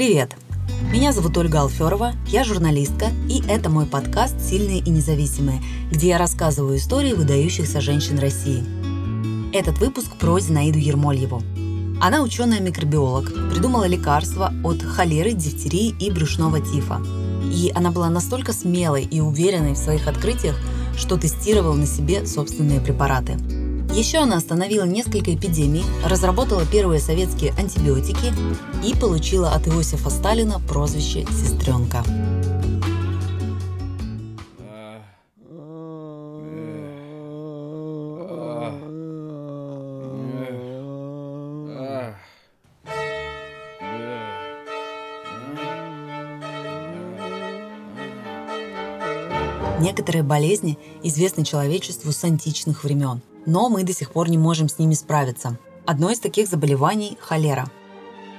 Привет! Меня зовут Ольга Алферова, я журналистка, и это мой подкаст «Сильные и независимые», где я рассказываю истории выдающихся женщин России. Этот выпуск про Зинаиду Ермольеву. Она ученая-микробиолог, придумала лекарства от холеры, дифтерии и брюшного тифа. И она была настолько смелой и уверенной в своих открытиях, что тестировала на себе собственные препараты – еще она остановила несколько эпидемий, разработала первые советские антибиотики и получила от Иосифа Сталина прозвище «Сестренка». Некоторые болезни известны человечеству с античных времен – но мы до сих пор не можем с ними справиться. Одно из таких заболеваний – холера.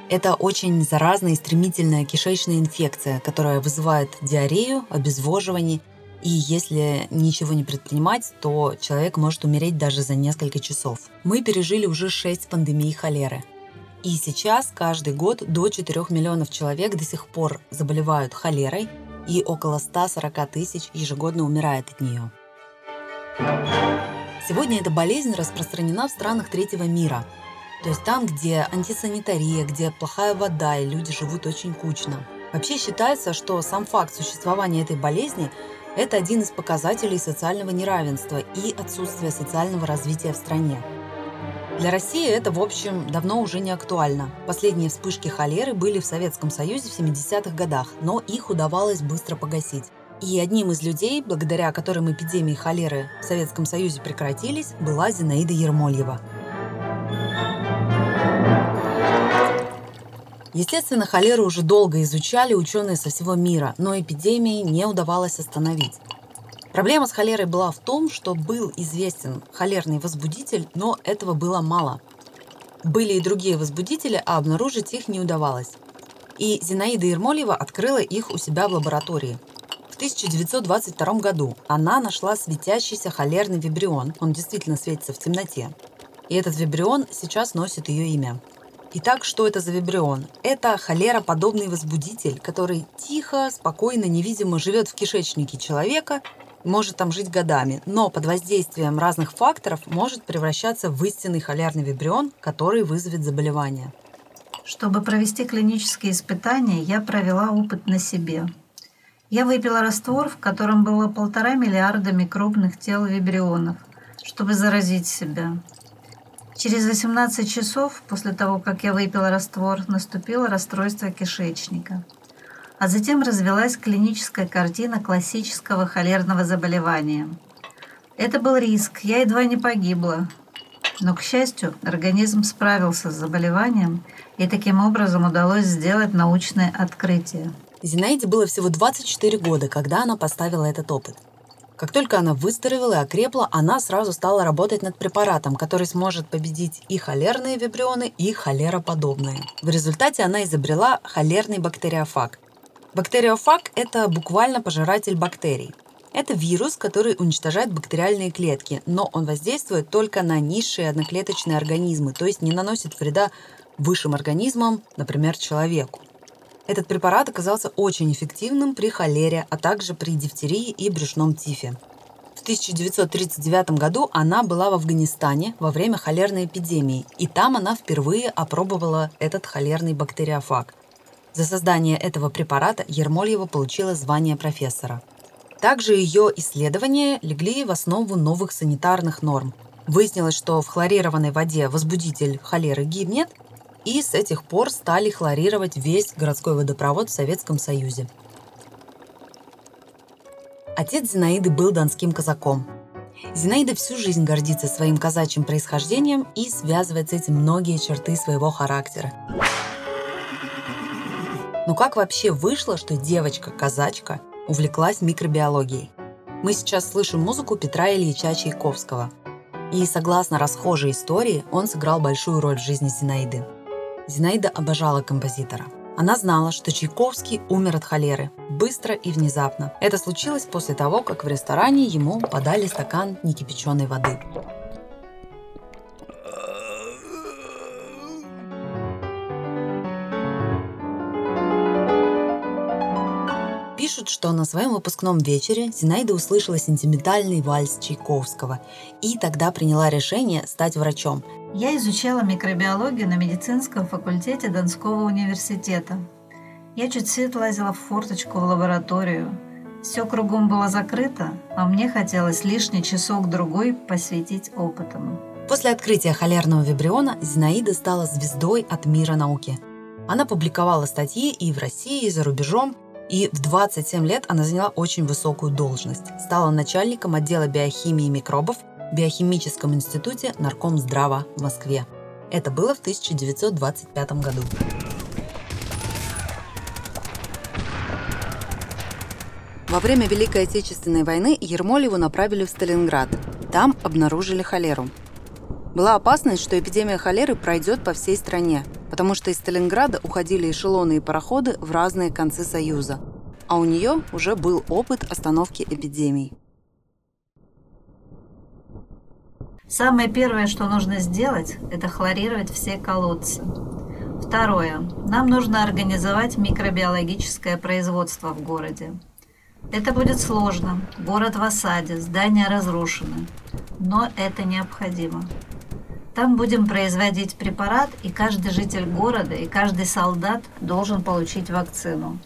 Это очень заразная и стремительная кишечная инфекция, которая вызывает диарею, обезвоживание, и если ничего не предпринимать, то человек может умереть даже за несколько часов. Мы пережили уже 6 пандемий холеры. И сейчас каждый год до 4 миллионов человек до сих пор заболевают холерой, и около 140 тысяч ежегодно умирает от нее. Сегодня эта болезнь распространена в странах третьего мира. То есть там, где антисанитария, где плохая вода и люди живут очень кучно. Вообще считается, что сам факт существования этой болезни – это один из показателей социального неравенства и отсутствия социального развития в стране. Для России это, в общем, давно уже не актуально. Последние вспышки холеры были в Советском Союзе в 70-х годах, но их удавалось быстро погасить. И одним из людей, благодаря которым эпидемии холеры в Советском Союзе прекратились, была Зинаида Ермольева. Естественно, холеру уже долго изучали ученые со всего мира, но эпидемии не удавалось остановить. Проблема с холерой была в том, что был известен холерный возбудитель, но этого было мало. Были и другие возбудители, а обнаружить их не удавалось. И Зинаида Ермольева открыла их у себя в лаборатории – 1922 году она нашла светящийся холерный вибрион. Он действительно светится в темноте. И этот вибрион сейчас носит ее имя. Итак, что это за вибрион? Это холероподобный возбудитель, который тихо, спокойно, невидимо живет в кишечнике человека, может там жить годами, но под воздействием разных факторов может превращаться в истинный холерный вибрион, который вызовет заболевание. Чтобы провести клинические испытания, я провела опыт на себе. Я выпила раствор, в котором было полтора миллиарда микробных тел вибрионов, чтобы заразить себя. Через 18 часов после того, как я выпила раствор, наступило расстройство кишечника. А затем развилась клиническая картина классического холерного заболевания. Это был риск, я едва не погибла. Но, к счастью, организм справился с заболеванием, и таким образом удалось сделать научное открытие – Зинаиде было всего 24 года, когда она поставила этот опыт. Как только она выздоровела и окрепла, она сразу стала работать над препаратом, который сможет победить и холерные вибрионы, и холероподобные. В результате она изобрела холерный бактериофаг. Бактериофаг – это буквально пожиратель бактерий. Это вирус, который уничтожает бактериальные клетки, но он воздействует только на низшие одноклеточные организмы, то есть не наносит вреда высшим организмам, например, человеку. Этот препарат оказался очень эффективным при холере, а также при дифтерии и брюшном тифе. В 1939 году она была в Афганистане во время холерной эпидемии, и там она впервые опробовала этот холерный бактериофаг. За создание этого препарата Ермольева получила звание профессора. Также ее исследования легли в основу новых санитарных норм. Выяснилось, что в хлорированной воде возбудитель холеры гибнет, и с этих пор стали хлорировать весь городской водопровод в Советском Союзе. Отец Зинаиды был донским казаком. Зинаида всю жизнь гордится своим казачьим происхождением и связывает с этим многие черты своего характера. Но как вообще вышло, что девочка-казачка увлеклась микробиологией? Мы сейчас слышим музыку Петра Ильича Чайковского. И согласно расхожей истории, он сыграл большую роль в жизни Зинаиды. Зинаида обожала композитора. Она знала, что Чайковский умер от холеры быстро и внезапно. Это случилось после того, как в ресторане ему подали стакан некипяченой воды. Пишут, что на своем выпускном вечере Зинаида услышала сентиментальный вальс Чайковского и тогда приняла решение стать врачом. Я изучала микробиологию на медицинском факультете Донского университета. Я чуть свет лазила в форточку в лабораторию. Все кругом было закрыто, а мне хотелось лишний часок-другой посвятить опытам. После открытия холерного вибриона Зинаида стала звездой от мира науки. Она публиковала статьи и в России, и за рубежом, и в 27 лет она заняла очень высокую должность. Стала начальником отдела биохимии микробов Биохимическом институте Наркомздрава в Москве. Это было в 1925 году. Во время Великой Отечественной войны Ермолеву направили в Сталинград. Там обнаружили холеру. Была опасность, что эпидемия холеры пройдет по всей стране, потому что из Сталинграда уходили эшелоны и пароходы в разные концы Союза, а у нее уже был опыт остановки эпидемий. Самое первое, что нужно сделать, это хлорировать все колодцы. Второе. Нам нужно организовать микробиологическое производство в городе. Это будет сложно. Город в осаде, здания разрушены. Но это необходимо. Там будем производить препарат, и каждый житель города, и каждый солдат должен получить вакцину.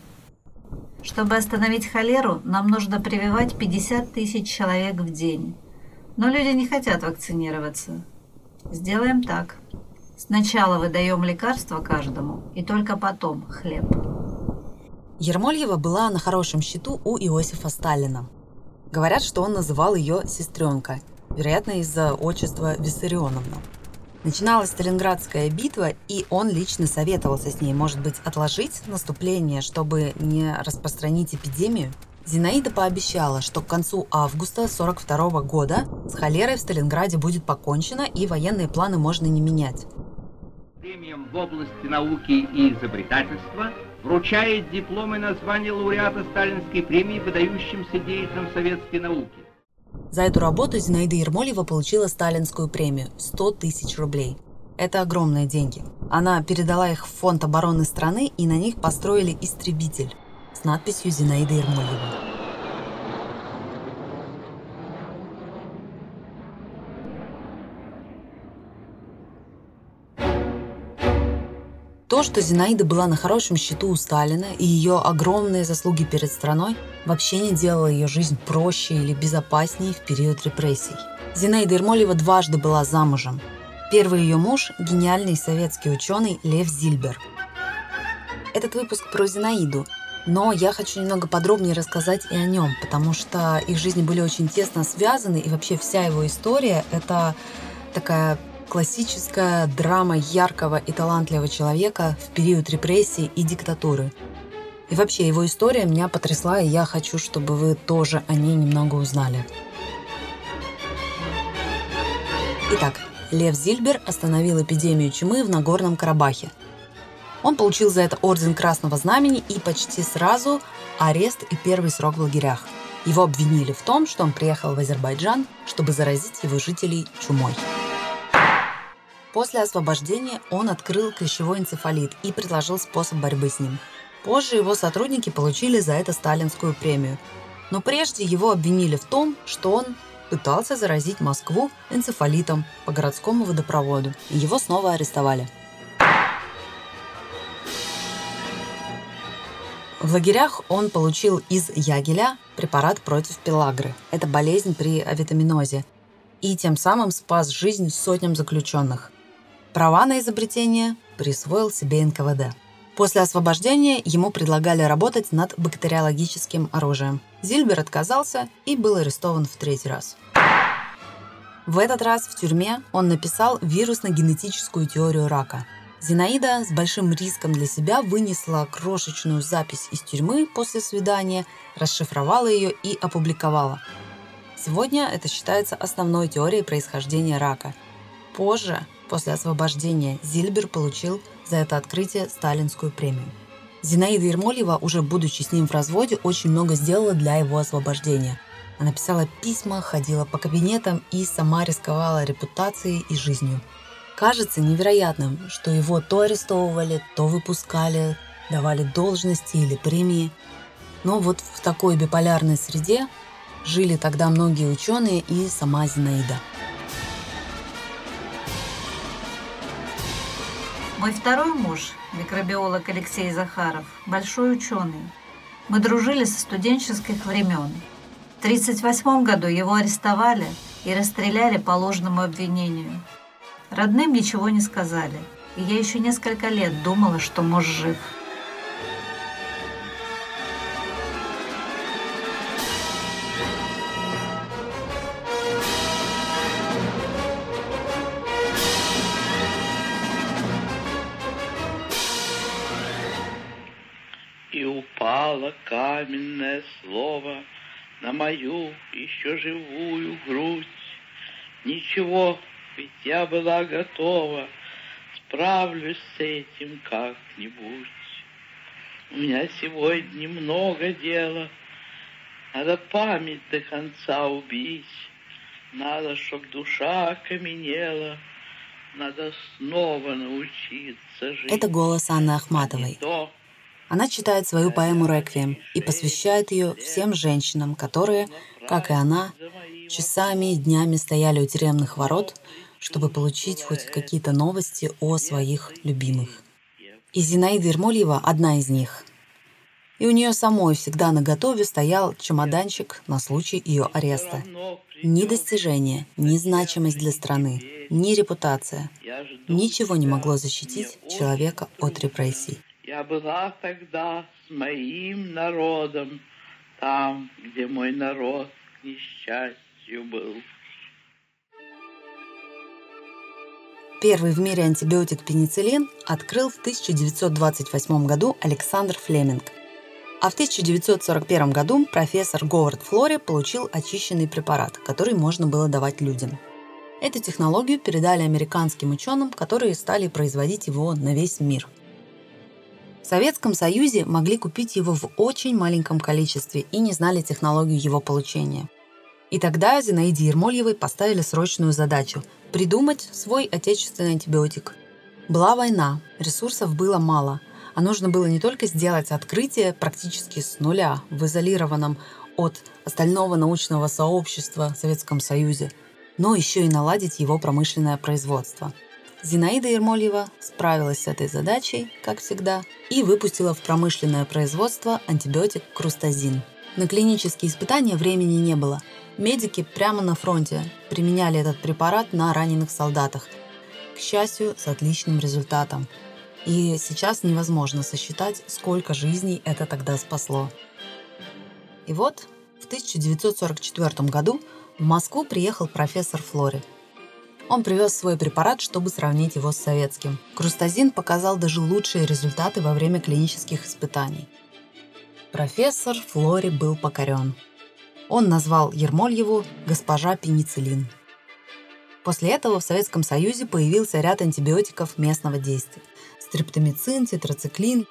Чтобы остановить холеру, нам нужно прививать 50 тысяч человек в день. Но люди не хотят вакцинироваться. Сделаем так. Сначала выдаем лекарства каждому, и только потом хлеб. Ермольева была на хорошем счету у Иосифа Сталина. Говорят, что он называл ее сестренка, вероятно, из-за отчества Виссарионовна. Начиналась Сталинградская битва, и он лично советовался с ней, может быть, отложить наступление, чтобы не распространить эпидемию. Зинаида пообещала, что к концу августа 1942 года с холерой в Сталинграде будет покончено, и военные планы можно не менять. Премиям в области науки и изобретательства вручает дипломы на звание лауреата Сталинской премии выдающимся деятелям советской науки. За эту работу Зинаида Ермолева получила сталинскую премию – 100 тысяч рублей. Это огромные деньги. Она передала их в фонд обороны страны, и на них построили истребитель с надписью «Зинаида Ермольева». То, что Зинаида была на хорошем счету у Сталина и ее огромные заслуги перед страной, вообще не делало ее жизнь проще или безопаснее в период репрессий. Зинаида Ермолева дважды была замужем. Первый ее муж – гениальный советский ученый Лев Зильбер. Этот выпуск про Зинаиду, но я хочу немного подробнее рассказать и о нем, потому что их жизни были очень тесно связаны, и вообще вся его история – это такая классическая драма яркого и талантливого человека в период репрессий и диктатуры. И вообще его история меня потрясла, и я хочу, чтобы вы тоже о ней немного узнали. Итак, Лев Зильбер остановил эпидемию чумы в Нагорном Карабахе. Он получил за это орден Красного Знамени и почти сразу арест и первый срок в лагерях. Его обвинили в том, что он приехал в Азербайджан, чтобы заразить его жителей чумой. После освобождения он открыл клещевой энцефалит и предложил способ борьбы с ним. Позже его сотрудники получили за это сталинскую премию. Но прежде его обвинили в том, что он пытался заразить Москву энцефалитом по городскому водопроводу, и его снова арестовали. В лагерях он получил из ягеля препарат против пелагры. Это болезнь при авитаминозе. И тем самым спас жизнь сотням заключенных. Права на изобретение присвоил себе НКВД. После освобождения ему предлагали работать над бактериологическим оружием. Зильбер отказался и был арестован в третий раз. В этот раз в тюрьме он написал вирусно-генетическую теорию рака. Зинаида с большим риском для себя вынесла крошечную запись из тюрьмы после свидания, расшифровала ее и опубликовала. Сегодня это считается основной теорией происхождения рака. Позже После освобождения Зильбер получил за это открытие сталинскую премию. Зинаида Ермолева, уже будучи с ним в разводе, очень много сделала для его освобождения. Она писала письма, ходила по кабинетам и сама рисковала репутацией и жизнью. Кажется невероятным, что его то арестовывали, то выпускали, давали должности или премии. Но вот в такой биполярной среде жили тогда многие ученые и сама Зинаида. Мой второй муж, микробиолог Алексей Захаров, большой ученый. Мы дружили со студенческих времен. В 1938 году его арестовали и расстреляли по ложному обвинению. Родным ничего не сказали, и я еще несколько лет думала, что муж жив. И упало каменное слово на мою еще живую грудь. Ничего, ведь я была готова, справлюсь с этим как-нибудь. У меня сегодня много дела, надо память до конца убить, надо, чтоб душа окаменела, надо снова научиться жить. Это голос Анны Ахматовой. То, Она читает свою поэму «Реквием» и посвящает ее всем женщинам, которые, как и она, часами и днями стояли у тюремных ворот, чтобы получить хоть какие-то новости о своих любимых. И Зинаида Ермольева одна из них. И у нее самой всегда на готове стоял чемоданчик на случай ее ареста. Ни достижения, ни значимость для страны, ни репутация. Ничего не могло защитить человека от репрессий. Я была тогда с моим народом, там, где мой народ к несчастью был. Первый в мире антибиотик пенициллин открыл в 1928 году Александр Флеминг. А в 1941 году профессор Говард Флори получил очищенный препарат, который можно было давать людям. Эту технологию передали американским ученым, которые стали производить его на весь мир. В Советском Союзе могли купить его в очень маленьком количестве и не знали технологию его получения. И тогда Зинаиде Ермольевой поставили срочную задачу – придумать свой отечественный антибиотик. Была война, ресурсов было мало, а нужно было не только сделать открытие практически с нуля в изолированном от остального научного сообщества Советском Союзе, но еще и наладить его промышленное производство. Зинаида Ермольева справилась с этой задачей, как всегда, и выпустила в промышленное производство антибиотик крустазин. На клинические испытания времени не было. Медики прямо на фронте применяли этот препарат на раненых солдатах. К счастью, с отличным результатом. И сейчас невозможно сосчитать, сколько жизней это тогда спасло. И вот в 1944 году в Москву приехал профессор Флори. Он привез свой препарат, чтобы сравнить его с советским. Крустазин показал даже лучшие результаты во время клинических испытаний. Профессор Флори был покорен. Он назвал Ермольеву «госпожа пенициллин». После этого в Советском Союзе появился ряд антибиотиков местного действия – стрептомицин, тетрациклин.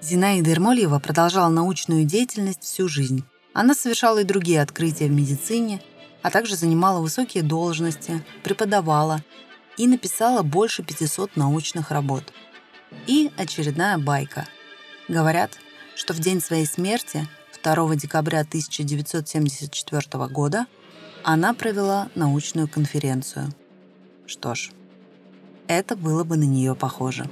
Зинаида Ермольева продолжала научную деятельность всю жизнь. Она совершала и другие открытия в медицине, а также занимала высокие должности, преподавала и написала больше 500 научных работ. И очередная байка. Говорят, что в день своей смерти, 2 декабря 1974 года, она провела научную конференцию. Что ж, это было бы на нее похоже.